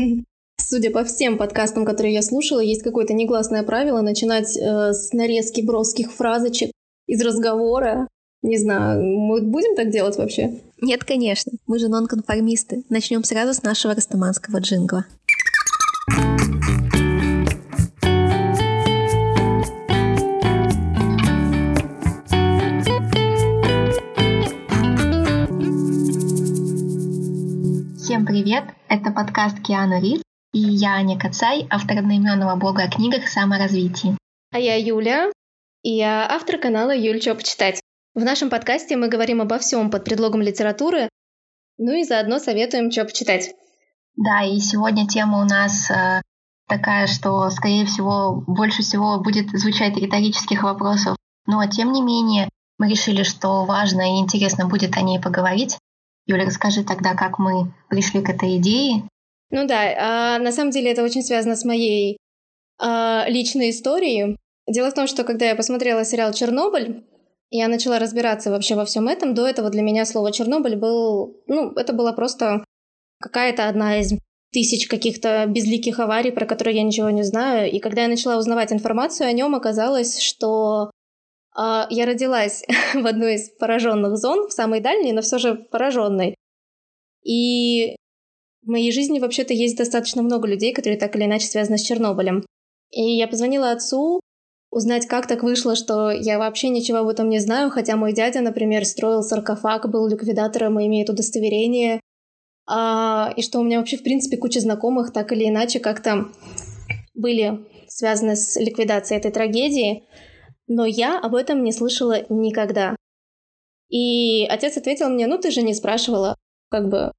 Судя по всем подкастам, которые я слушала, есть какое-то негласное правило начинать э, с нарезки броских фразочек из разговора. Не знаю, мы будем так делать вообще? Нет, конечно. Мы же нонконформисты. Начнем сразу с нашего растаманского джингла. Привет! Это подкаст Киану Рид, и я Аня Кацай, автор одноименного блога о книгах саморазвитии. А я Юля, и я автор канала Юль Чё почитать. В нашем подкасте мы говорим обо всем под предлогом литературы, ну и заодно советуем, что почитать. Да, и сегодня тема у нас э, такая, что, скорее всего, больше всего будет звучать риторических вопросов. Но, тем не менее, мы решили, что важно и интересно будет о ней поговорить. Юля, расскажи тогда, как мы пришли к этой идее. Ну да, а, на самом деле это очень связано с моей а, личной историей. Дело в том, что когда я посмотрела сериал «Чернобыль», я начала разбираться вообще во всем этом. До этого для меня слово «Чернобыль» был... Ну, это была просто какая-то одна из тысяч каких-то безликих аварий, про которые я ничего не знаю. И когда я начала узнавать информацию о нем, оказалось, что я родилась в одной из пораженных зон, в самой дальней, но все же пораженной. И в моей жизни вообще-то есть достаточно много людей, которые так или иначе связаны с Чернобылем. И я позвонила отцу узнать, как так вышло, что я вообще ничего об этом не знаю, хотя мой дядя, например, строил саркофаг, был ликвидатором и имеет удостоверение, а, и что у меня вообще, в принципе, куча знакомых так или иначе как-то были связаны с ликвидацией этой трагедии, но я об этом не слышала никогда. И отец ответил мне, ну ты же не спрашивала, как бы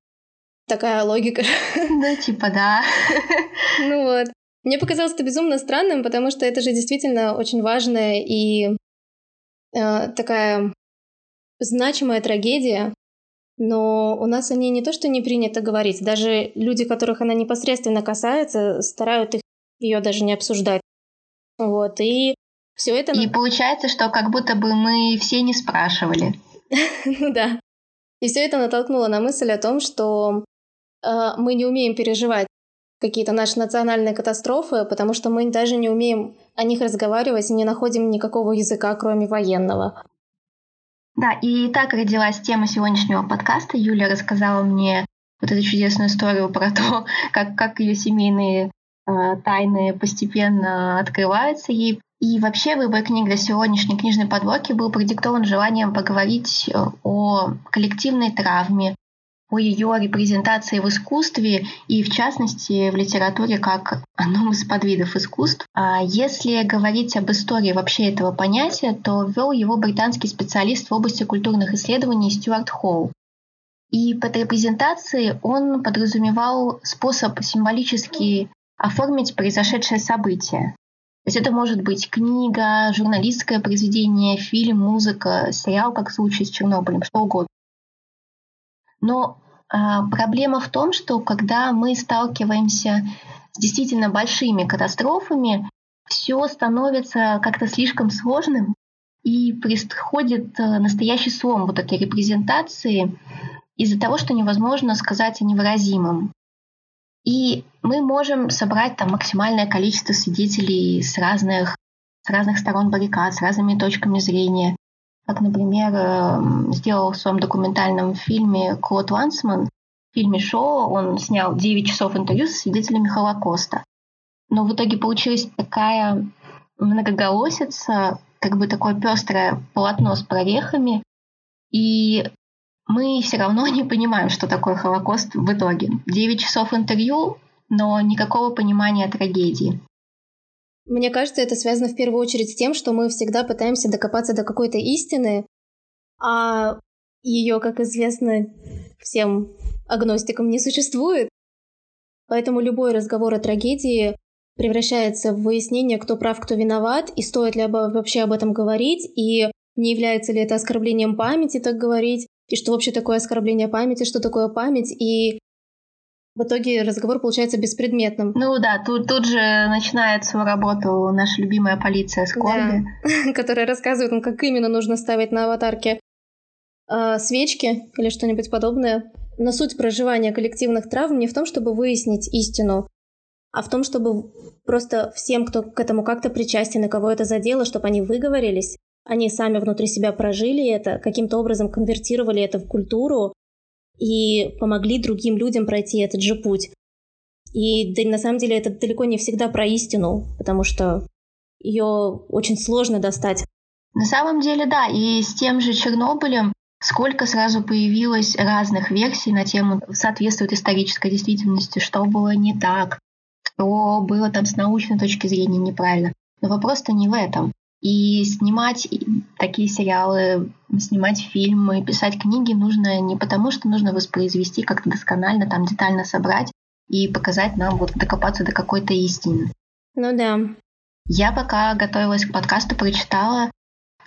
такая логика. Ну, типа, да. Ну вот. Мне показалось это безумно странным, потому что это же действительно очень важная и э, такая значимая трагедия, но у нас о ней не то, что не принято говорить, даже люди, которых она непосредственно касается, старают их ее даже не обсуждать. Вот, и все это... И получается, что как будто бы мы все не спрашивали. Ну да. И все это натолкнуло на мысль о том, что э, мы не умеем переживать какие-то наши национальные катастрофы, потому что мы даже не умеем о них разговаривать и не находим никакого языка, кроме военного. Да, и так родилась тема сегодняшнего подкаста. Юля рассказала мне вот эту чудесную историю про то, как, как ее семейные э, тайны постепенно открываются ей. И вообще выбор книг для сегодняшней книжной подборки был продиктован желанием поговорить э, о коллективной травме, о ее репрезентации в искусстве и, в частности, в литературе как одном из подвидов искусств. А если говорить об истории вообще этого понятия, то ввел его британский специалист в области культурных исследований Стюарт Холл. И под репрезентацией он подразумевал способ символически оформить произошедшее событие. То есть это может быть книга, журналистское произведение, фильм, музыка, сериал, как в случае с Чернобылем, что угодно. Но а, проблема в том, что когда мы сталкиваемся с действительно большими катастрофами, все становится как-то слишком сложным, и происходит э, настоящий слом вот этой репрезентации из-за того, что невозможно сказать о невыразимом. И мы можем собрать там максимальное количество свидетелей с разных, с разных сторон баррикад, с разными точками зрения. Как, например, эм, сделал в своем документальном фильме Клод Лансман, в фильме «Шоу» он снял 9 часов интервью с свидетелями Холокоста. Но в итоге получилась такая многоголосица, как бы такое пестрое полотно с прорехами, и мы все равно не понимаем, что такое Холокост в итоге. 9 часов интервью, но никакого понимания трагедии. Мне кажется, это связано в первую очередь с тем, что мы всегда пытаемся докопаться до какой-то истины, а ее, как известно всем агностикам, не существует. Поэтому любой разговор о трагедии превращается в выяснение, кто прав, кто виноват, и стоит ли вообще об этом говорить, и не является ли это оскорблением памяти так говорить, и что вообще такое оскорбление памяти, что такое память, и в итоге разговор получается беспредметным. Ну да, тут, тут же начинает свою работу наша любимая полиция Скорби. Да, которая рассказывает нам, как именно нужно ставить на аватарке э, свечки или что-нибудь подобное. на суть проживания коллективных травм не в том, чтобы выяснить истину, а в том, чтобы просто всем, кто к этому как-то причастен и кого это задело, чтобы они выговорились, они сами внутри себя прожили это, каким-то образом конвертировали это в культуру и помогли другим людям пройти этот же путь. И да, на самом деле это далеко не всегда про истину, потому что ее очень сложно достать. На самом деле, да, и с тем же Чернобылем сколько сразу появилось разных версий на тему соответствует исторической действительности, что было не так, что было там с научной точки зрения неправильно. Но вопрос-то не в этом. И снимать такие сериалы, снимать фильмы, писать книги нужно не потому, что нужно воспроизвести как-то досконально, там детально собрать и показать нам, вот докопаться до какой-то истины. Ну да. Я пока готовилась к подкасту, прочитала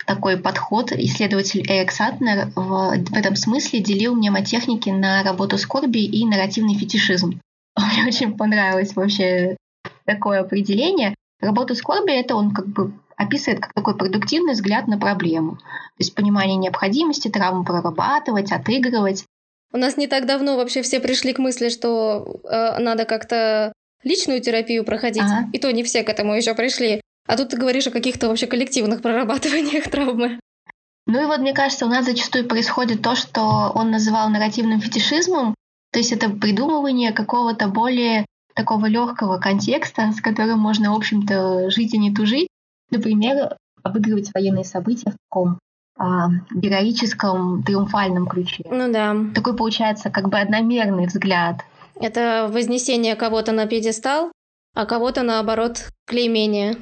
такой подход. Исследователь Эрик Сатнер в, в этом смысле делил мнемотехники на работу скорби и нарративный фетишизм. Мне очень понравилось вообще такое определение. Работу скорби — это он как бы описывает как такой продуктивный взгляд на проблему. То есть понимание необходимости травму прорабатывать, отыгрывать. У нас не так давно вообще все пришли к мысли, что э, надо как-то личную терапию проходить, ага. и то не все к этому еще пришли. А тут ты говоришь о каких-то вообще коллективных прорабатываниях травмы. Ну и вот мне кажется, у нас зачастую происходит то, что он называл нарративным фетишизмом, то есть это придумывание какого-то более такого легкого контекста, с которым можно, в общем-то, жить и не тужить. Например, обыгрывать военные события в таком а, героическом, триумфальном ключе. Ну да. Такой получается как бы одномерный взгляд. Это вознесение кого-то на пьедестал, а кого-то, наоборот, клеймение.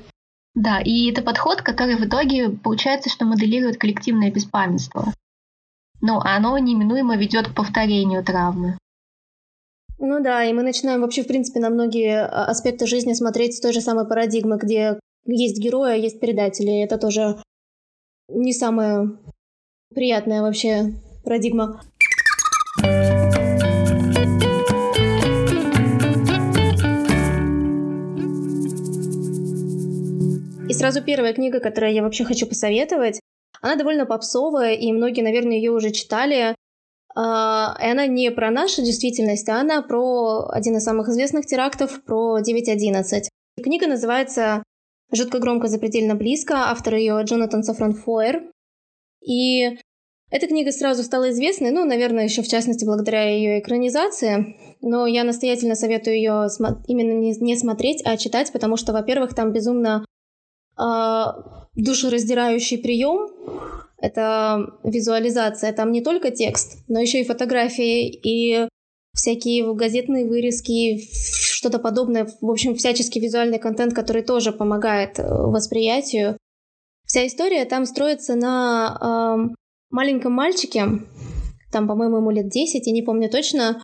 Да, и это подход, который в итоге получается, что моделирует коллективное беспамятство. Но оно неминуемо ведет к повторению травмы. Ну да, и мы начинаем вообще, в принципе, на многие а, аспекты жизни смотреть с той же самой парадигмы, где есть герои, а есть предатели. Это тоже не самая приятная вообще парадигма. И сразу первая книга, которую я вообще хочу посоветовать, она довольно попсовая, и многие, наверное, ее уже читали. А, и она не про нашу действительность, а она про один из самых известных терактов, про 9.11. Книга называется «Жутко громко, запредельно близко». Автор ее Джонатан Сафрон Фойер. И эта книга сразу стала известной, ну, наверное, еще в частности благодаря ее экранизации, но я настоятельно советую ее именно не смотреть, а читать, потому что, во-первых, там безумно а, душераздирающий прием. Это визуализация. Там не только текст, но еще и фотографии, и всякие газетные вырезки, что-то подобное. В общем, всяческий визуальный контент, который тоже помогает э, восприятию. Вся история там строится на э, маленьком мальчике, там, по-моему, ему лет 10, я не помню точно.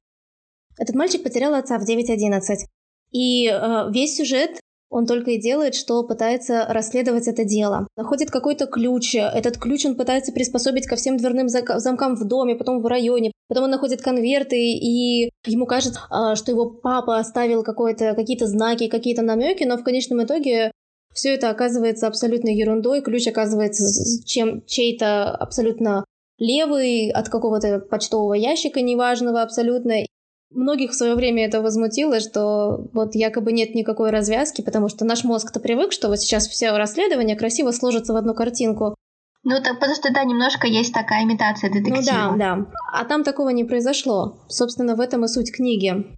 Этот мальчик потерял отца в 9-11. И э, весь сюжет он только и делает, что пытается расследовать это дело. Находит какой-то ключ. Этот ключ он пытается приспособить ко всем дверным замкам в доме, потом в районе. Потом он находит конверты, и ему кажется, а, что его папа оставил какие-то знаки, какие-то намеки, но в конечном итоге все это оказывается абсолютной ерундой. Ключ оказывается чем чей-то абсолютно левый, от какого-то почтового ящика неважного абсолютно. Многих в свое время это возмутило, что вот якобы нет никакой развязки, потому что наш мозг-то привык, что вот сейчас все расследования красиво сложатся в одну картинку. Ну, так потому что, да, немножко есть такая имитация детектива. Ну да, да. А там такого не произошло. Собственно, в этом и суть книги.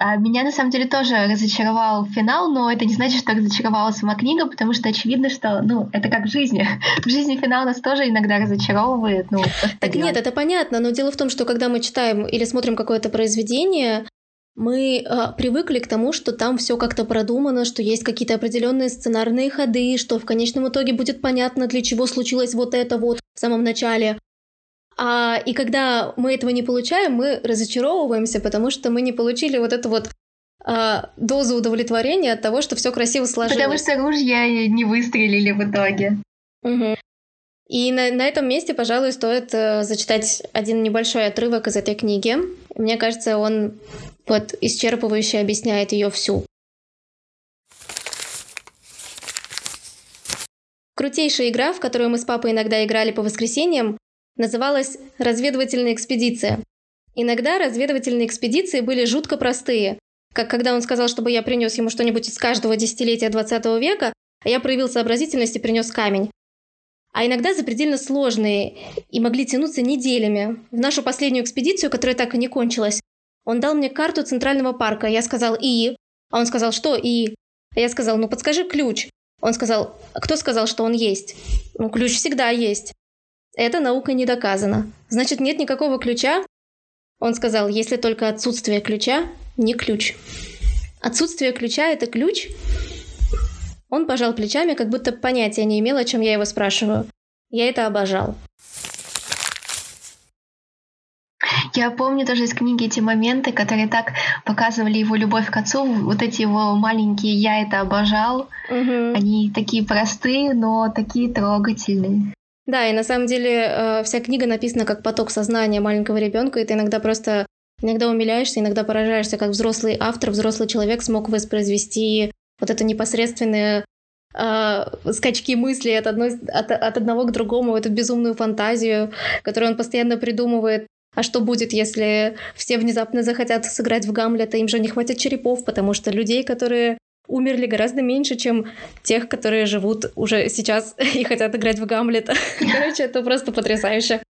А меня на самом деле тоже разочаровал финал, но это не значит, что разочаровала сама книга, потому что очевидно, что ну, это как в жизни. В жизни финал нас тоже иногда разочаровывает. Ну, так нет, это понятно, но дело в том, что когда мы читаем или смотрим какое-то произведение, мы э, привыкли к тому, что там все как-то продумано, что есть какие-то определенные сценарные ходы, что в конечном итоге будет понятно, для чего случилось вот это вот в самом начале. А, и когда мы этого не получаем, мы разочаровываемся, потому что мы не получили вот эту вот а, дозу удовлетворения от того, что все красиво сложилось. Потому что ружья не выстрелили в итоге. Угу. И на, на этом месте, пожалуй, стоит э, зачитать один небольшой отрывок из этой книги. Мне кажется, он вот исчерпывающе объясняет ее всю. Крутейшая игра, в которую мы с папой иногда играли по воскресеньям, называлась «Разведывательная экспедиция». Иногда разведывательные экспедиции были жутко простые, как когда он сказал, чтобы я принес ему что-нибудь из каждого десятилетия 20 века, а я проявил сообразительность и принес камень. А иногда запредельно сложные и могли тянуться неделями. В нашу последнюю экспедицию, которая так и не кончилась, он дал мне карту Центрального парка. Я сказал «И». А он сказал «Что И?» А я сказал «Ну, подскажи ключ». Он сказал «А кто сказал, что он есть?» Ну, ключ всегда есть. Это наука не доказана. Значит, нет никакого ключа? Он сказал, если только отсутствие ключа, не ключ. Отсутствие ключа – это ключ? Он пожал плечами, как будто понятия не имел, о чем я его спрашиваю. Я это обожал. Я помню тоже из книги эти моменты, которые так показывали его любовь к отцу. Вот эти его маленькие «я это обожал». Угу. Они такие простые, но такие трогательные. Да, и на самом деле э, вся книга написана как поток сознания маленького ребенка, и ты иногда просто иногда умиляешься, иногда поражаешься, как взрослый автор, взрослый человек смог воспроизвести вот это непосредственное э, скачки мысли от, одной, от, от одного к другому, эту безумную фантазию, которую он постоянно придумывает. А что будет, если все внезапно захотят сыграть в Гамлета, им же не хватит черепов, потому что людей, которые умерли гораздо меньше, чем тех, которые живут уже сейчас и хотят играть в Гамлета. Короче, это просто потрясающе.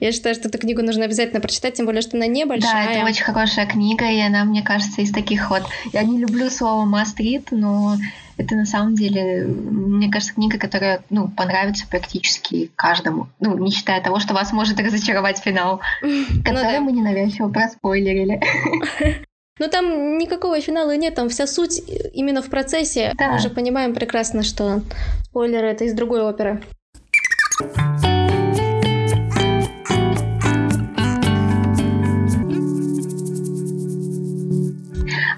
Я считаю, что эту книгу нужно обязательно прочитать, тем более, что она небольшая. Да, это очень хорошая книга, и она, мне кажется, из таких вот... Я не люблю слово «мастрит», но это на самом деле, мне кажется, книга, которая ну, понравится практически каждому. Ну, не считая того, что вас может разочаровать финал, который мы ненавязчиво проспойлерили. Ну там никакого финала нет, там вся суть именно в процессе. Да. Мы уже понимаем прекрасно, что спойлеры это из другой оперы.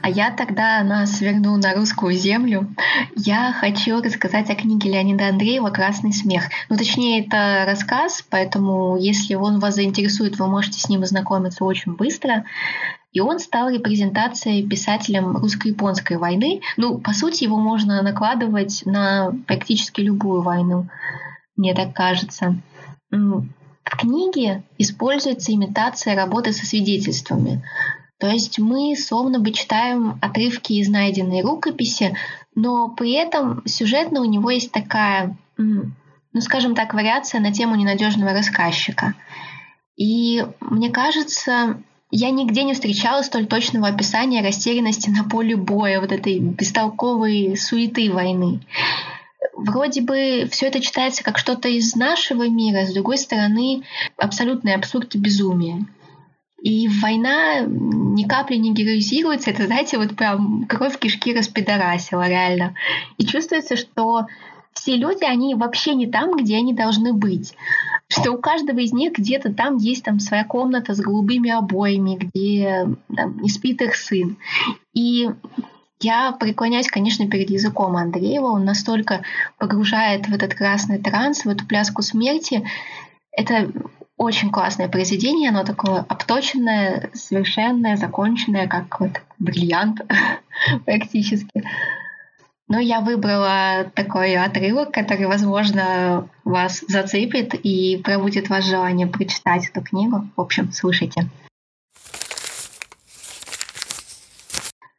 А я тогда нас верну на русскую землю. Я хочу рассказать о книге Леонида Андреева «Красный смех». Ну, точнее, это рассказ, поэтому если он вас заинтересует, вы можете с ним ознакомиться очень быстро. И он стал репрезентацией писателем русско-японской войны. Ну, по сути, его можно накладывать на практически любую войну, мне так кажется. В книге используется имитация работы со свидетельствами. То есть мы словно бы читаем отрывки из найденной рукописи, но при этом сюжетно у него есть такая, ну скажем так, вариация на тему ненадежного рассказчика. И мне кажется, я нигде не встречала столь точного описания растерянности на поле боя, вот этой бестолковой суеты войны. Вроде бы все это читается как что-то из нашего мира, с другой стороны, абсолютный абсурд и безумие. И война ни капли не героизируется. Это, знаете, вот прям кровь кишки распидорасила реально. И чувствуется, что все люди, они вообще не там, где они должны быть что у каждого из них где-то там есть там своя комната с голубыми обоями, где там, не спит их сын. И я преклоняюсь, конечно, перед языком Андреева. Он настолько погружает в этот красный транс, в эту пляску смерти. Это очень классное произведение, оно такое обточенное, совершенное, законченное, как вот бриллиант практически. Но я выбрала такой отрывок, который, возможно, вас зацепит и пробудет ваше желание прочитать эту книгу. В общем, слушайте.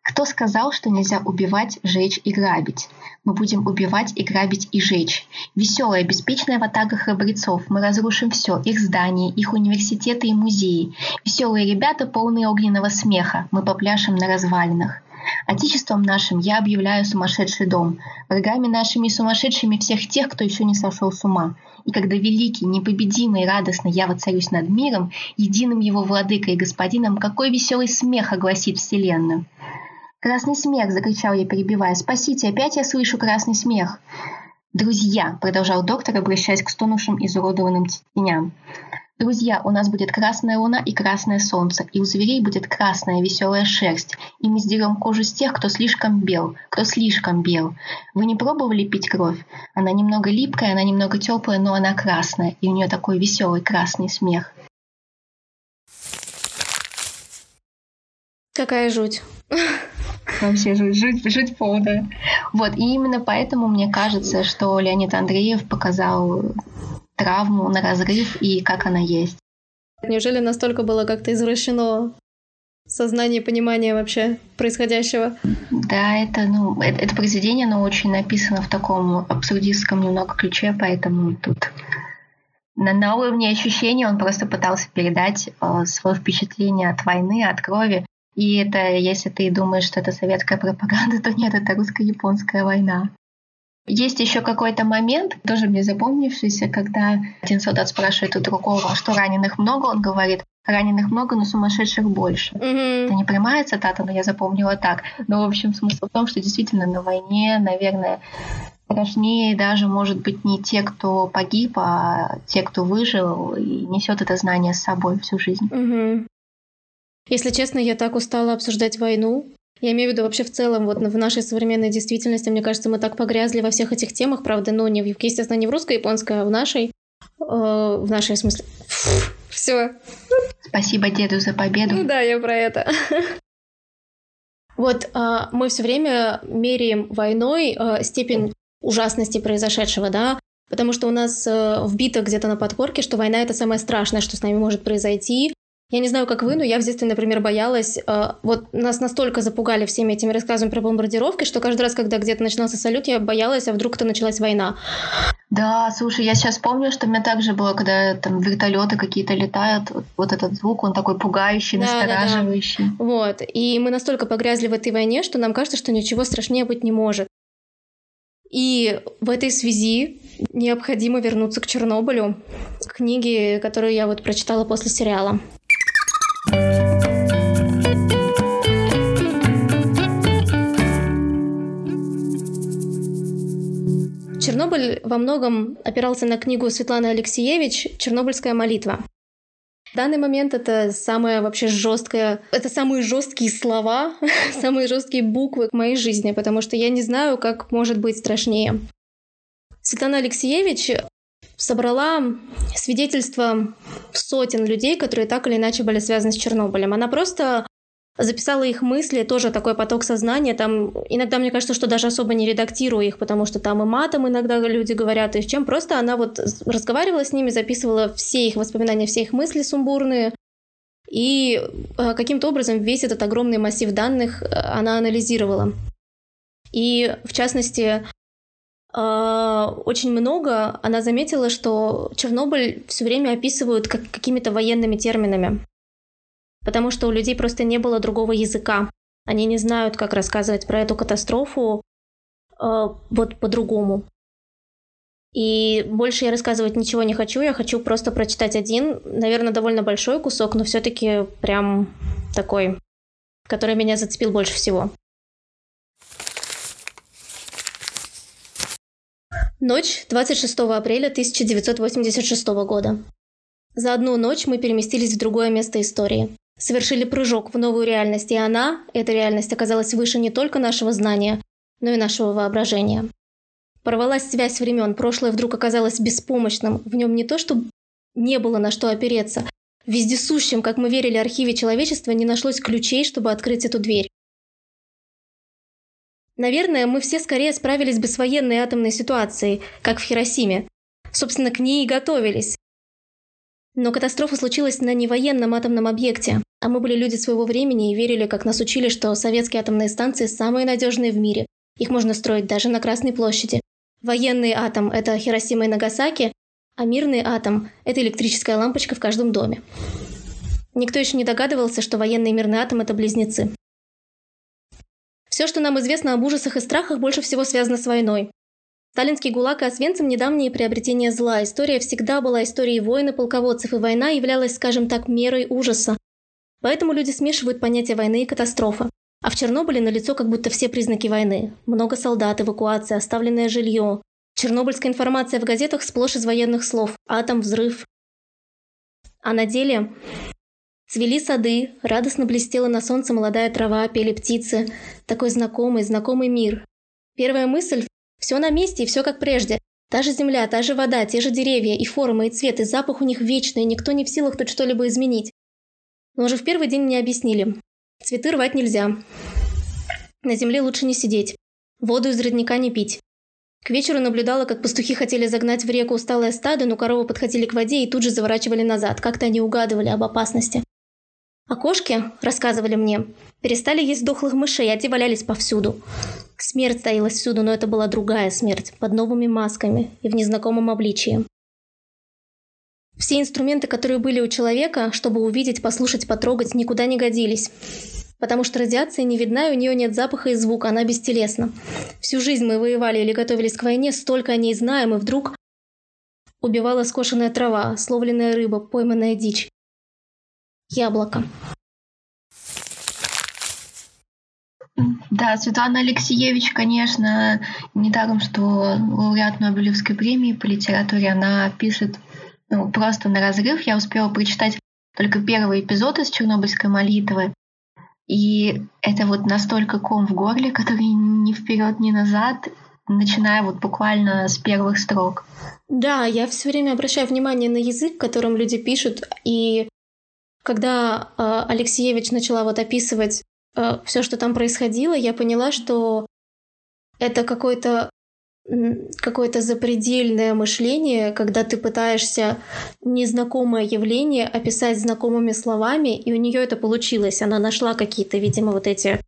Кто сказал, что нельзя убивать, жечь и грабить? Мы будем убивать и грабить и жечь. Веселая, беспечная ватага храбрецов. Мы разрушим все, их здания, их университеты и музеи. Веселые ребята, полные огненного смеха. Мы попляшем на развалинах. Отечеством нашим я объявляю сумасшедший дом, врагами нашими сумасшедшими всех тех, кто еще не сошел с ума. И когда великий, непобедимый и радостно я воцарюсь над миром, единым его владыкой и господином, какой веселый смех огласит вселенную. «Красный смех!» — закричал я, перебивая. «Спасите! Опять я слышу красный смех!» «Друзья!» — продолжал доктор, обращаясь к стонувшим изуродованным теням. Друзья, у нас будет красная луна и красное солнце, и у зверей будет красная веселая шерсть, и мы сдерем кожу с тех, кто слишком бел, кто слишком бел. Вы не пробовали пить кровь? Она немного липкая, она немного теплая, но она красная, и у нее такой веселый красный смех. Какая жуть. Вообще жуть, жуть, жуть полная. Вот, и именно поэтому мне кажется, что Леонид Андреев показал травму на разрыв и как она есть. Неужели настолько было как-то извращено сознание, понимание вообще происходящего? Да, это, ну, это, это произведение, оно очень написано в таком абсурдистском немного ключе, поэтому тут на, на уровне ощущений он просто пытался передать э, свое впечатление от войны, от крови. И это, если ты думаешь, что это советская пропаганда, то нет, это русско-японская война. Есть еще какой-то момент, тоже мне запомнившийся, когда один солдат спрашивает у другого, а что раненых много, он говорит, раненых много, но сумасшедших больше. Mm-hmm. Это не прямая цитата, но я запомнила так. Но, в общем, смысл в том, что действительно на войне, наверное, страшнее даже, может быть, не те, кто погиб, а те, кто выжил и несет это знание с собой всю жизнь. Mm-hmm. Если честно, я так устала обсуждать войну. Я имею в виду вообще в целом, вот в нашей современной действительности, мне кажется, мы так погрязли во всех этих темах, правда, но не, в, естественно, не в русско-японской, а в нашей. Э, в нашей, в смысле. Все. Спасибо деду за победу. Ну да, я про это. Вот э, мы все время меряем войной э, степень ужасности произошедшего, да, потому что у нас э, вбито где-то на подкорке, что война это самое страшное, что с нами может произойти, я не знаю, как вы, но я в детстве, например, боялась. Э, вот нас настолько запугали всеми этими рассказами про бомбардировки, что каждый раз, когда где-то начинался салют, я боялась, а вдруг это началась война. Да, слушай, я сейчас помню, что у меня также было, когда там вертолеты какие-то летают, вот, вот этот звук, он такой пугающий, да, настораживающий. Да, да. Вот, и мы настолько погрязли в этой войне, что нам кажется, что ничего страшнее быть не может. И в этой связи необходимо вернуться к Чернобылю, к книге, которую я вот прочитала после сериала. Чернобыль во многом опирался на книгу Светланы Алексеевич «Чернобыльская молитва». В данный момент это самое вообще жесткое, это самые жесткие слова, самые жесткие буквы в моей жизни, потому что я не знаю, как может быть страшнее. Светлана Алексеевич собрала свидетельства сотен людей, которые так или иначе были связаны с Чернобылем. Она просто записала их мысли, тоже такой поток сознания. Там иногда мне кажется, что даже особо не редактирую их, потому что там и матом иногда люди говорят, и с чем просто она вот разговаривала с ними, записывала все их воспоминания, все их мысли сумбурные, и э, каким-то образом весь этот огромный массив данных э, она анализировала. И в частности, очень много она заметила, что Чернобыль все время описывают как какими-то военными терминами потому что у людей просто не было другого языка. Они не знают, как рассказывать про эту катастрофу э, вот по-другому. И больше я рассказывать ничего не хочу, я хочу просто прочитать один, наверное, довольно большой кусок, но все-таки прям такой, который меня зацепил больше всего. Ночь 26 апреля 1986 года. За одну ночь мы переместились в другое место истории совершили прыжок в новую реальность, и она, эта реальность, оказалась выше не только нашего знания, но и нашего воображения. Порвалась связь времен, прошлое вдруг оказалось беспомощным, в нем не то, что не было на что опереться, в вездесущем, как мы верили, архиве человечества не нашлось ключей, чтобы открыть эту дверь. Наверное, мы все скорее справились бы с военной атомной ситуацией, как в Хиросиме. Собственно, к ней и готовились. Но катастрофа случилась на невоенном атомном объекте, а мы были люди своего времени и верили, как нас учили, что советские атомные станции самые надежные в мире. Их можно строить даже на Красной площади. Военный атом – это Хиросима и Нагасаки, а мирный атом – это электрическая лампочка в каждом доме. Никто еще не догадывался, что военный и мирный атом – это близнецы. Все, что нам известно об ужасах и страхах, больше всего связано с войной. Сталинский ГУЛАГ и Освенцим – недавние приобретения зла. История всегда была историей войны, полководцев, и война являлась, скажем так, мерой ужаса. Поэтому люди смешивают понятия войны и катастрофы. А в Чернобыле налицо как будто все признаки войны. Много солдат, эвакуация, оставленное жилье. Чернобыльская информация в газетах сплошь из военных слов. Атом, взрыв. А на деле Цвели сады, радостно блестела на солнце молодая трава, пели птицы. Такой знакомый, знакомый мир. Первая мысль все на месте и все как прежде. Та же земля, та же вода, те же деревья, и форма, и цвет, и запах у них вечный, и никто не в силах тут что-либо изменить. Но уже в первый день мне объяснили. Цветы рвать нельзя. На земле лучше не сидеть. Воду из родника не пить. К вечеру наблюдала, как пастухи хотели загнать в реку усталое стадо, но коровы подходили к воде и тут же заворачивали назад. Как-то они угадывали об опасности. А кошки, рассказывали мне, перестали есть дохлых мышей, а те валялись повсюду. Смерть стояла всюду, но это была другая смерть, под новыми масками и в незнакомом обличии. Все инструменты, которые были у человека, чтобы увидеть, послушать, потрогать, никуда не годились. Потому что радиация не видна, и у нее нет запаха и звука, она бестелесна. Всю жизнь мы воевали или готовились к войне, столько о ней знаем, и вдруг убивала скошенная трава, словленная рыба, пойманная дичь. Яблоко. Да, Светлана Алексеевич, конечно, недаром, что лауреат Нобелевской премии по литературе, она пишет ну, просто на разрыв. Я успела прочитать только первый эпизод из «Чернобыльской молитвы», и это вот настолько ком в горле, который ни вперед, ни назад, начиная вот буквально с первых строк. Да, я все время обращаю внимание на язык, которым люди пишут, и когда э, Алексеевич начала вот описывать э, все, что там происходило, я поняла, что это какой-то какое-то запредельное мышление, когда ты пытаешься незнакомое явление описать знакомыми словами, и у нее это получилось. Она нашла какие-то, видимо, вот эти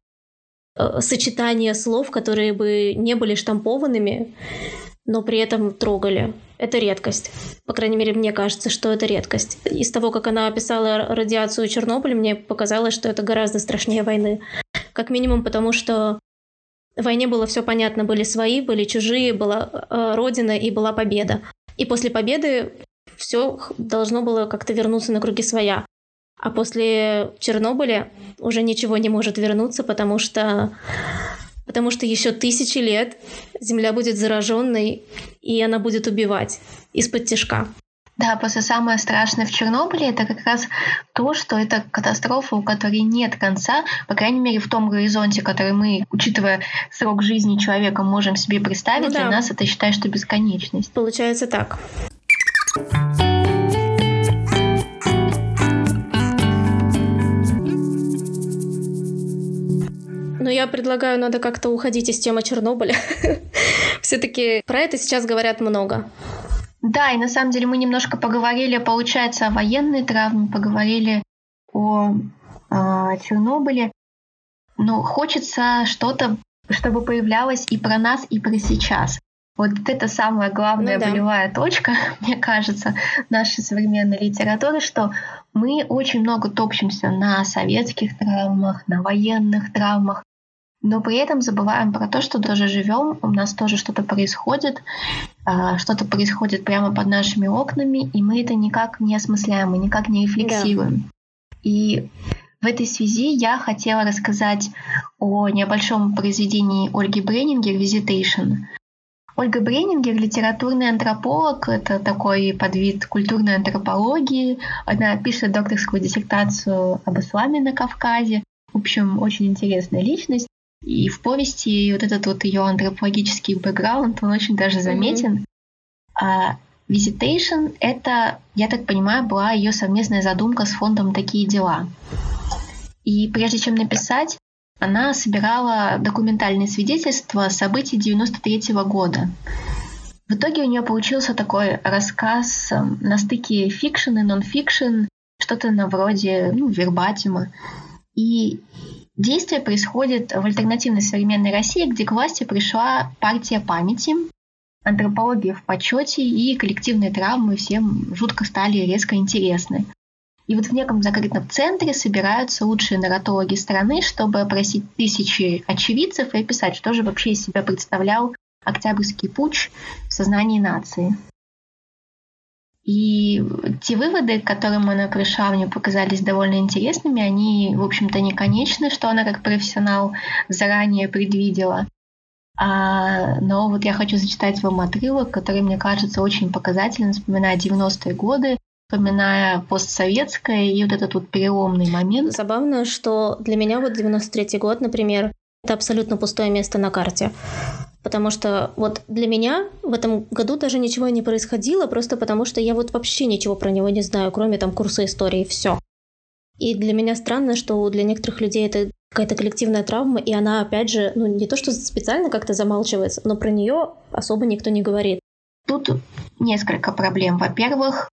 э, сочетания слов, которые бы не были штампованными, но при этом трогали. Это редкость. По крайней мере, мне кажется, что это редкость. Из того, как она описала радиацию Чернобыля, мне показалось, что это гораздо страшнее войны. Как минимум потому, что в войне было все понятно, были свои, были чужие, была э, родина и была победа. И после победы все должно было как-то вернуться на круги своя. А после Чернобыля уже ничего не может вернуться, потому что потому что еще тысячи лет Земля будет зараженной, и она будет убивать из-под тяжка. Да, просто самое страшное в Чернобыле это как раз то, что это катастрофа, у которой нет конца, по крайней мере, в том горизонте, который мы, учитывая срок жизни человека, можем себе представить, ну, да. для нас это считай, что бесконечность. Получается так. Но я предлагаю, надо как-то уходить из темы Чернобыля. Все-таки про это сейчас говорят много. Да, и на самом деле мы немножко поговорили, получается, о военной травме, поговорили о, о а, Чернобыле. Но хочется что-то, чтобы появлялось и про нас, и про сейчас. Вот это самая главная ну, да. болевая точка, мне кажется, нашей современной литературы, что мы очень много топчемся на советских травмах, на военных травмах, но при этом забываем про то, что тоже живем, у нас тоже что-то происходит, а, что-то происходит прямо под нашими окнами, и мы это никак не осмысляем, мы никак не рефлексируем. Да. И в этой связи я хотела рассказать о небольшом произведении Ольги Бреннингер «Visitation». Ольга Бреннингер — литературный антрополог, это такой подвид культурной антропологии. Она пишет докторскую диссертацию об исламе на Кавказе. В общем, очень интересная личность. И в повести вот этот вот ее антропологический бэкграунд, он очень даже заметен. Mm-hmm. А Visitation — это, я так понимаю, была ее совместная задумка с фондом «Такие дела». И прежде чем написать, она собирала документальные свидетельства событий 93 -го года. В итоге у нее получился такой рассказ эм, на стыке fiction и нон-фикшн, что-то на вроде ну, вербатима. И Действие происходит в альтернативной современной России, где к власти пришла партия памяти, антропология в почете и коллективные травмы всем жутко стали резко интересны. И вот в неком закрытом центре собираются лучшие нарратологи страны, чтобы опросить тысячи очевидцев и описать, что же вообще из себя представлял Октябрьский путч в сознании нации. И те выводы, к которым она пришла, мне показались довольно интересными. Они, в общем-то, не конечны, что она как профессионал заранее предвидела. А, но вот я хочу зачитать вам отрывок, который мне кажется очень показательным, вспоминая 90-е годы, вспоминая постсоветское и вот этот вот переломный момент. Забавно, что для меня вот 93-й год, например, это абсолютно пустое место на карте. Потому что вот для меня в этом году даже ничего не происходило, просто потому что я вот вообще ничего про него не знаю, кроме там курса истории, все. И для меня странно, что для некоторых людей это какая-то коллективная травма, и она, опять же, ну не то, что специально как-то замалчивается, но про нее особо никто не говорит. Тут несколько проблем. Во-первых,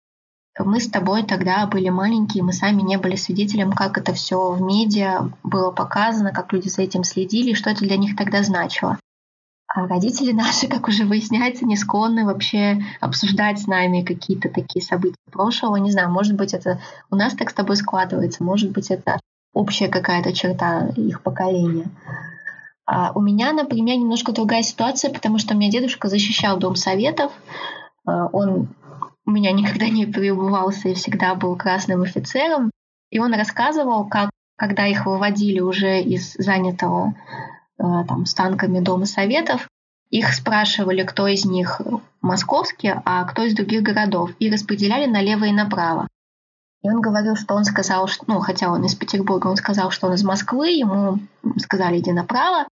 мы с тобой тогда были маленькие, мы сами не были свидетелем, как это все в медиа было показано, как люди за этим следили, что это для них тогда значило. А родители наши, как уже выясняется, не склонны вообще обсуждать с нами какие-то такие события прошлого. Не знаю, может быть, это у нас так с тобой складывается, может быть, это общая какая-то черта их поколения. А у меня, например, немножко другая ситуация, потому что у меня дедушка защищал Дом Советов. А, он у меня никогда не переубывался и всегда был красным офицером. И он рассказывал, как когда их выводили уже из занятого там, с танками Дома Советов, их спрашивали, кто из них московский, а кто из других городов, и распределяли налево и направо. И он говорил, что он сказал, что, ну, хотя он из Петербурга, он сказал, что он из Москвы, ему сказали, иди направо.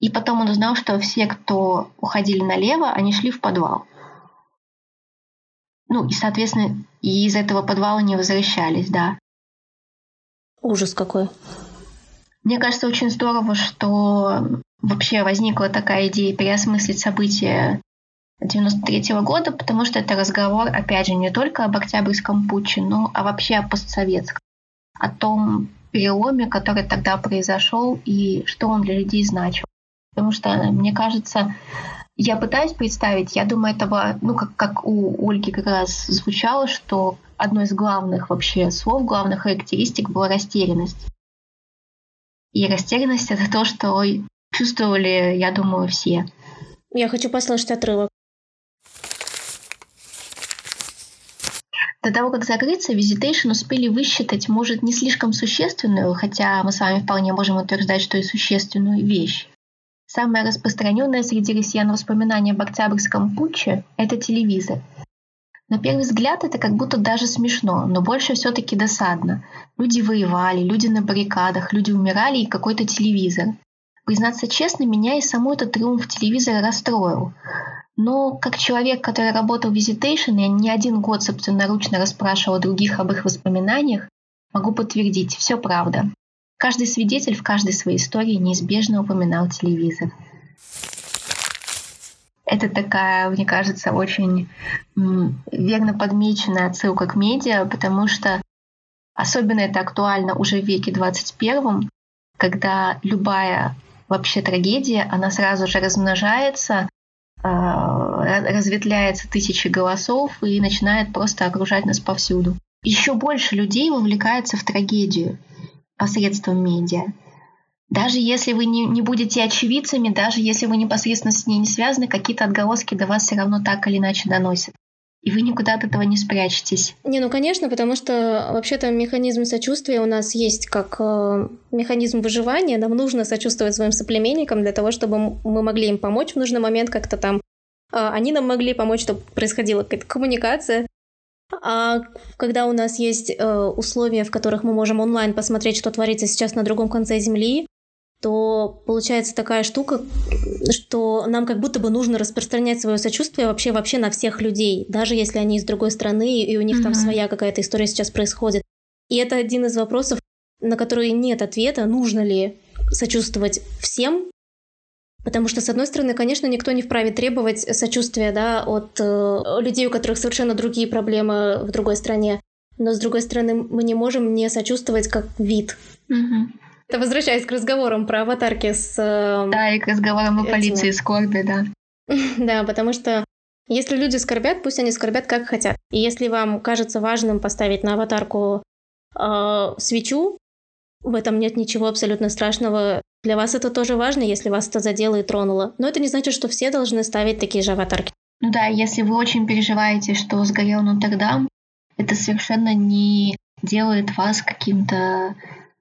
И потом он узнал, что все, кто уходили налево, они шли в подвал. Ну, и, соответственно, и из этого подвала не возвращались, да. Ужас какой. Мне кажется, очень здорово, что вообще возникла такая идея переосмыслить события 93 -го года, потому что это разговор, опять же, не только об Октябрьском путче, но а вообще о постсоветском, о том переломе, который тогда произошел и что он для людей значил. Потому что, мне кажется, я пытаюсь представить, я думаю, это ну, как, как у Ольги как раз звучало, что одно из главных вообще слов, главных характеристик была растерянность. И растерянность — это то, что чувствовали, я думаю, все. Я хочу послушать отрывок. До того, как закрыться, Visitation успели высчитать, может, не слишком существенную, хотя мы с вами вполне можем утверждать, что и существенную вещь. Самое распространенное среди россиян воспоминание об Октябрьском путче – это телевизор. На первый взгляд это как будто даже смешно, но больше все-таки досадно. Люди воевали, люди на баррикадах, люди умирали и какой-то телевизор. Признаться честно, меня и саму этот триумф телевизора расстроил. Но как человек, который работал в Visitation, я не один год собственноручно расспрашивал других об их воспоминаниях, могу подтвердить, все правда. Каждый свидетель в каждой своей истории неизбежно упоминал телевизор. Это такая, мне кажется, очень верно подмеченная отсылка к медиа, потому что особенно это актуально уже в веке 21, когда любая вообще трагедия, она сразу же размножается, а, разветвляется тысячи голосов и начинает просто окружать нас повсюду. Еще больше людей вовлекается в трагедию посредством медиа. Даже если вы не, не будете очевидцами, даже если вы непосредственно с ней не связаны, какие-то отголоски до вас все равно так или иначе доносят. И вы никуда от этого не спрячетесь. Не, ну конечно, потому что вообще-то механизм сочувствия у нас есть как э, механизм выживания. Нам нужно сочувствовать своим соплеменникам для того, чтобы мы могли им помочь в нужный момент как-то там. Э, они нам могли помочь, чтобы происходила какая-то коммуникация. А когда у нас есть э, условия, в которых мы можем онлайн посмотреть, что творится сейчас на другом конце Земли, то получается такая штука, что нам как будто бы нужно распространять свое сочувствие вообще вообще на всех людей, даже если они из другой страны и у них mm-hmm. там своя какая-то история сейчас происходит. И это один из вопросов, на который нет ответа, нужно ли сочувствовать всем, Потому что, с одной стороны, конечно, никто не вправе требовать сочувствия да, от э, людей, у которых совершенно другие проблемы в другой стране. Но, с другой стороны, мы не можем не сочувствовать как вид. Угу. Это возвращаясь к разговорам про аватарки с... Э, да, и к разговорам о полиции скорби, да. Да, потому что если люди скорбят, пусть они скорбят как хотят. И если вам кажется важным поставить на аватарку э, свечу, в этом нет ничего абсолютно страшного. Для вас это тоже важно, если вас это задело и тронуло. Но это не значит, что все должны ставить такие же аватарки. Ну да, если вы очень переживаете, что сгорел Нотр-Дам, это совершенно не делает вас каким-то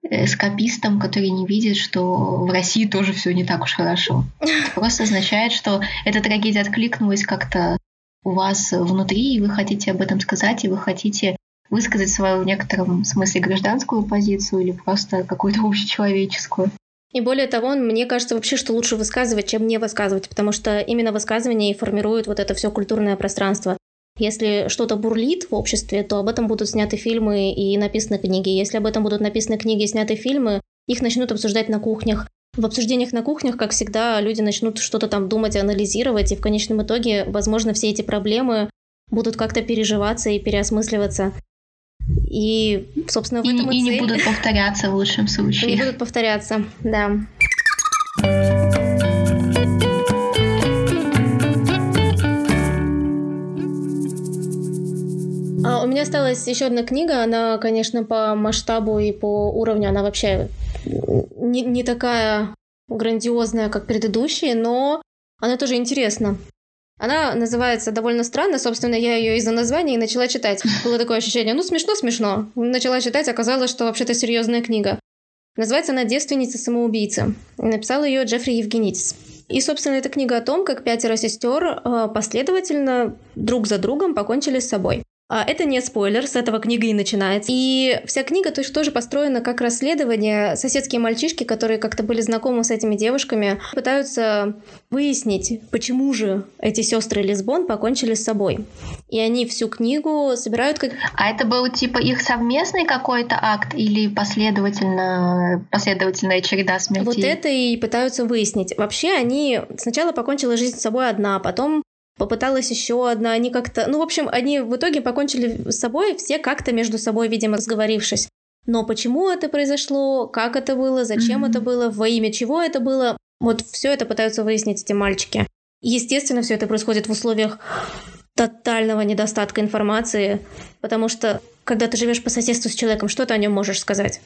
эскапистом, который не видит, что в России тоже все не так уж хорошо. Это просто означает, что эта трагедия откликнулась как-то у вас внутри, и вы хотите об этом сказать, и вы хотите высказать свою в некотором смысле гражданскую позицию или просто какую-то общечеловеческую. И более того, мне кажется вообще, что лучше высказывать, чем не высказывать, потому что именно высказывание и формирует вот это все культурное пространство. Если что-то бурлит в обществе, то об этом будут сняты фильмы и написаны книги. Если об этом будут написаны книги и сняты фильмы, их начнут обсуждать на кухнях. В обсуждениях на кухнях, как всегда, люди начнут что-то там думать, анализировать, и в конечном итоге, возможно, все эти проблемы будут как-то переживаться и переосмысливаться. И, собственно, в и, этом и, и не цель. будут повторяться в лучшем случае. Не будут повторяться, да. А у меня осталась еще одна книга. Она, конечно, по масштабу и по уровню, она вообще не, не такая грандиозная, как предыдущие, но она тоже интересна. Она называется довольно странно, собственно, я ее из-за названия и начала читать. Было такое ощущение, ну смешно-смешно. Начала читать, оказалось, что вообще-то серьезная книга. Называется она «Девственница-самоубийца». Написал ее Джеффри Евгенитис. И, собственно, эта книга о том, как пятеро сестер э, последовательно друг за другом покончили с собой. А это не спойлер, с этого книга и начинается. И вся книга то есть, тоже построена как расследование. Соседские мальчишки, которые как-то были знакомы с этими девушками, пытаются выяснить, почему же эти сестры Лисбон покончили с собой. И они всю книгу собирают как... А это был типа их совместный какой-то акт или последовательно, последовательная череда смертей? Вот это и пытаются выяснить. Вообще они сначала покончила жизнь с собой одна, потом попыталась еще одна, они как-то... Ну, в общем, они в итоге покончили с собой, все как-то между собой, видимо, разговорившись. Но почему это произошло, как это было, зачем mm-hmm. это было, во имя чего это было, вот все это пытаются выяснить эти мальчики. Естественно, все это происходит в условиях тотального недостатка информации, потому что когда ты живешь по соседству с человеком, что ты о нем можешь сказать?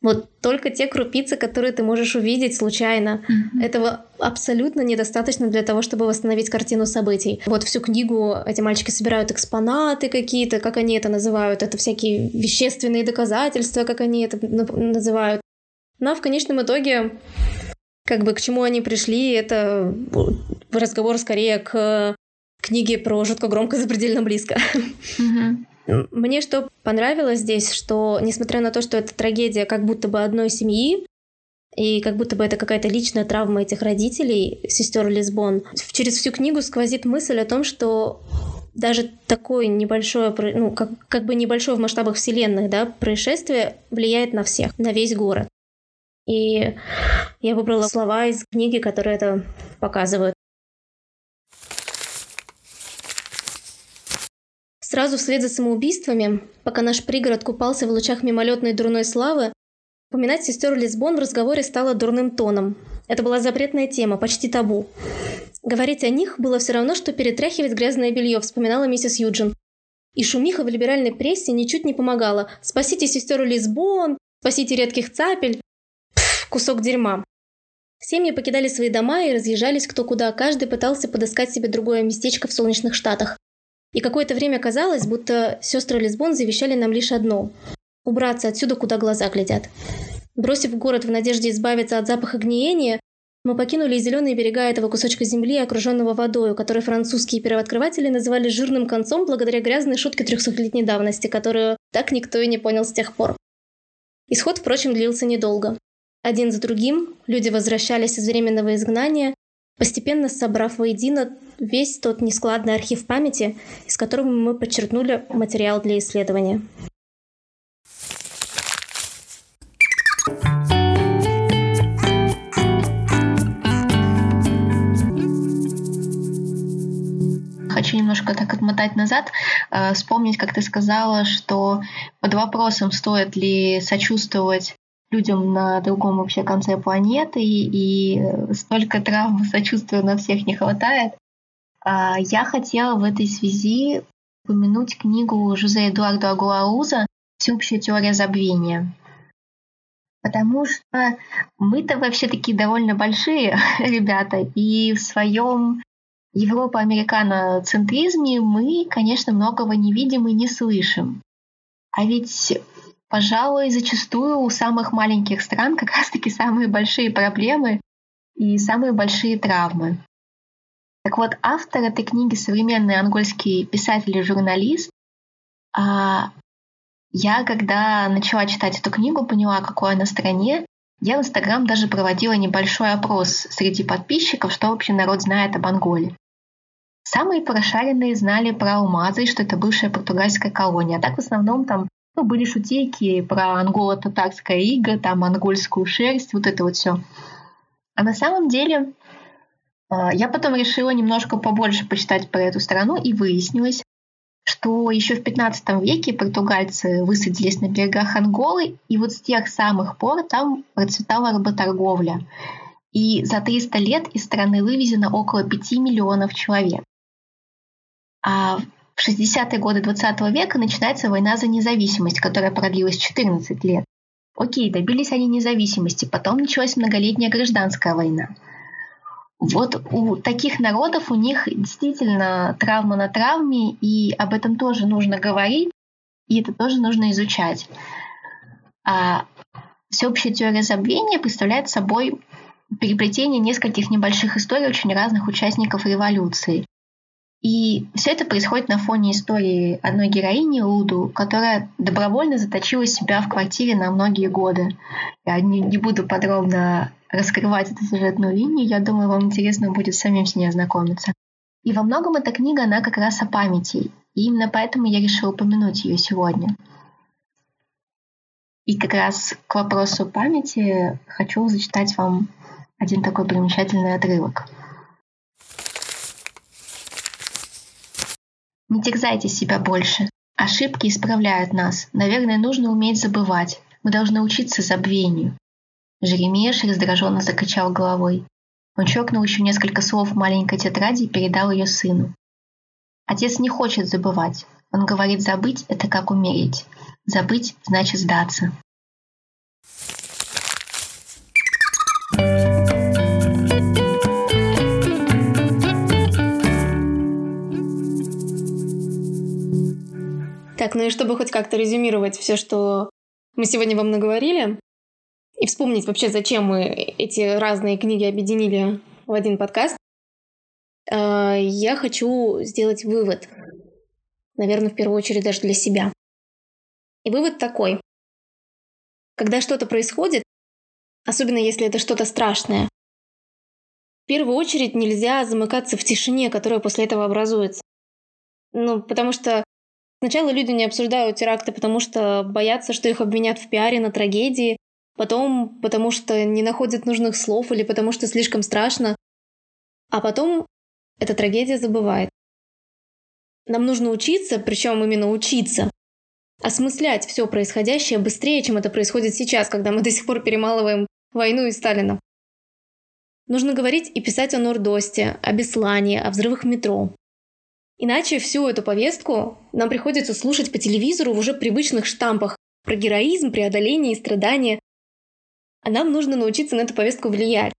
Вот только те крупицы, которые ты можешь увидеть случайно. Mm-hmm. Этого абсолютно недостаточно для того, чтобы восстановить картину событий. Вот всю книгу эти мальчики собирают экспонаты какие-то, как они это называют. Это всякие вещественные доказательства, как они это называют. Но в конечном итоге как бы к чему они пришли, это разговор скорее к книге про жутко громко запредельно близко. Мне что понравилось здесь, что несмотря на то, что это трагедия как будто бы одной семьи, и как будто бы это какая-то личная травма этих родителей, сестер Лисбон, через всю книгу сквозит мысль о том, что даже такое небольшое, ну, как, как бы небольшое в масштабах вселенных, да, происшествие влияет на всех, на весь город. И я выбрала слова из книги, которые это показывают. Сразу вслед за самоубийствами, пока наш пригород купался в лучах мимолетной дурной славы, упоминать сестер Лисбон в разговоре стало дурным тоном. Это была запретная тема, почти табу. Говорить о них было все равно, что перетряхивать грязное белье, вспоминала миссис Юджин. И шумиха в либеральной прессе ничуть не помогала. «Спасите сестеру Лисбон! Спасите редких цапель!» Пф, кусок дерьма. Семьи покидали свои дома и разъезжались кто куда, каждый пытался подыскать себе другое местечко в солнечных штатах. И какое-то время казалось, будто сестры Лисбон завещали нам лишь одно – убраться отсюда, куда глаза глядят. Бросив город в надежде избавиться от запаха гниения, мы покинули зеленые берега этого кусочка земли, окруженного водою, который французские первооткрыватели называли жирным концом благодаря грязной шутке трехсотлетней давности, которую так никто и не понял с тех пор. Исход, впрочем, длился недолго. Один за другим люди возвращались из временного изгнания, постепенно собрав воедино весь тот нескладный архив памяти, из которого мы подчеркнули материал для исследования. Хочу немножко так отмотать назад, э, вспомнить, как ты сказала, что под вопросом, стоит ли сочувствовать людям на другом вообще конце планеты, и столько травм сочувствия на всех не хватает. А, я хотела в этой связи упомянуть книгу Жозе Эдуарда Агуауза «Всеобщая теория забвения». Потому что мы-то вообще такие довольно большие ребята, и в своем европа-американо-центризме мы, конечно, многого не видим и не слышим. А ведь пожалуй, зачастую у самых маленьких стран как раз-таки самые большие проблемы и самые большие травмы. Так вот, автор этой книги современный ангольский писатель и журналист. А я, когда начала читать эту книгу, поняла, какой она стране. Я в Инстаграм даже проводила небольшой опрос среди подписчиков, что вообще народ знает об Анголе. Самые прошаренные знали про Алмазы, что это бывшая португальская колония. А так в основном там Ну, были шутейки про анголо-татарское иго, там монгольскую шерсть, вот это вот все. А на самом деле я потом решила немножко побольше почитать про эту страну и выяснилось, что еще в 15 веке португальцы высадились на берегах Анголы, и вот с тех самых пор там процветала работорговля. И за 300 лет из страны вывезено около 5 миллионов человек. А в 60-е годы 20 века начинается война за независимость, которая продлилась 14 лет. Окей, добились они независимости, потом началась многолетняя гражданская война. Вот у таких народов у них действительно травма на травме, и об этом тоже нужно говорить, и это тоже нужно изучать. А всеобщая теория забвения представляет собой переплетение нескольких небольших историй очень разных участников революции. И все это происходит на фоне истории одной героини Луду, которая добровольно заточила себя в квартире на многие годы. Я не, не буду подробно раскрывать эту сюжетную линию, я думаю, вам интересно будет самим с ней ознакомиться. И во многом эта книга, она как раз о памяти. И именно поэтому я решила упомянуть ее сегодня. И как раз к вопросу памяти хочу зачитать вам один такой примечательный отрывок – Не терзайте себя больше. Ошибки исправляют нас. Наверное, нужно уметь забывать. Мы должны учиться забвению. Жеремеш раздраженно закачал головой. Он чокнул еще несколько слов в маленькой тетради и передал ее сыну. Отец не хочет забывать. Он говорит, забыть — это как умереть. Забыть — значит сдаться. Ну и чтобы хоть как-то резюмировать все, что мы сегодня вам наговорили, и вспомнить вообще, зачем мы эти разные книги объединили в один подкаст, э, я хочу сделать вывод. Наверное, в первую очередь даже для себя. И вывод такой. Когда что-то происходит, особенно если это что-то страшное, в первую очередь нельзя замыкаться в тишине, которая после этого образуется. Ну, потому что Сначала люди не обсуждают теракты, потому что боятся, что их обвинят в пиаре на трагедии, потом потому что не находят нужных слов или потому что слишком страшно, а потом эта трагедия забывает. Нам нужно учиться, причем именно учиться, осмыслять все происходящее быстрее, чем это происходит сейчас, когда мы до сих пор перемалываем войну и Сталина. Нужно говорить и писать о Нордосте, о Беслане, о взрывах метро. Иначе всю эту повестку нам приходится слушать по телевизору в уже привычных штампах про героизм, преодоление и страдания. А нам нужно научиться на эту повестку влиять.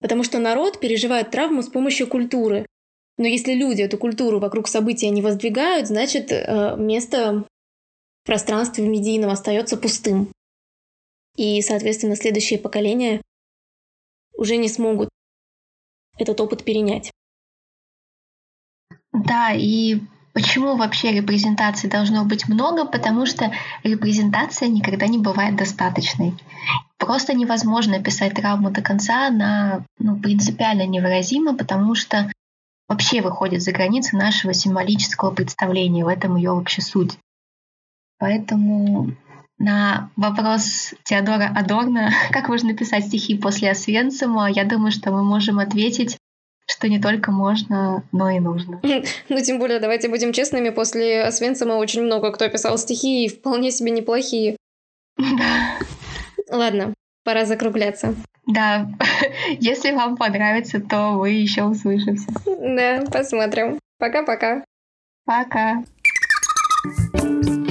Потому что народ переживает травму с помощью культуры. Но если люди эту культуру вокруг события не воздвигают, значит э, место в пространстве медийном остается пустым. И, соответственно, следующие поколения уже не смогут этот опыт перенять. Да, и почему вообще репрезентации должно быть много? Потому что репрезентация никогда не бывает достаточной. Просто невозможно писать травму до конца, она ну, принципиально невыразима, потому что вообще выходит за границы нашего символического представления. В этом ее вообще суть. Поэтому на вопрос Теодора Адорна, как можно писать стихи после Освенцима, я думаю, что мы можем ответить что не только можно, но и нужно. Ну, тем более, давайте будем честными, после Освенцима очень много кто писал стихи, и вполне себе неплохие. Да. Ладно, пора закругляться. Да, если вам понравится, то вы еще услышимся. Да, посмотрим. Пока-пока. Пока. -пока. Пока.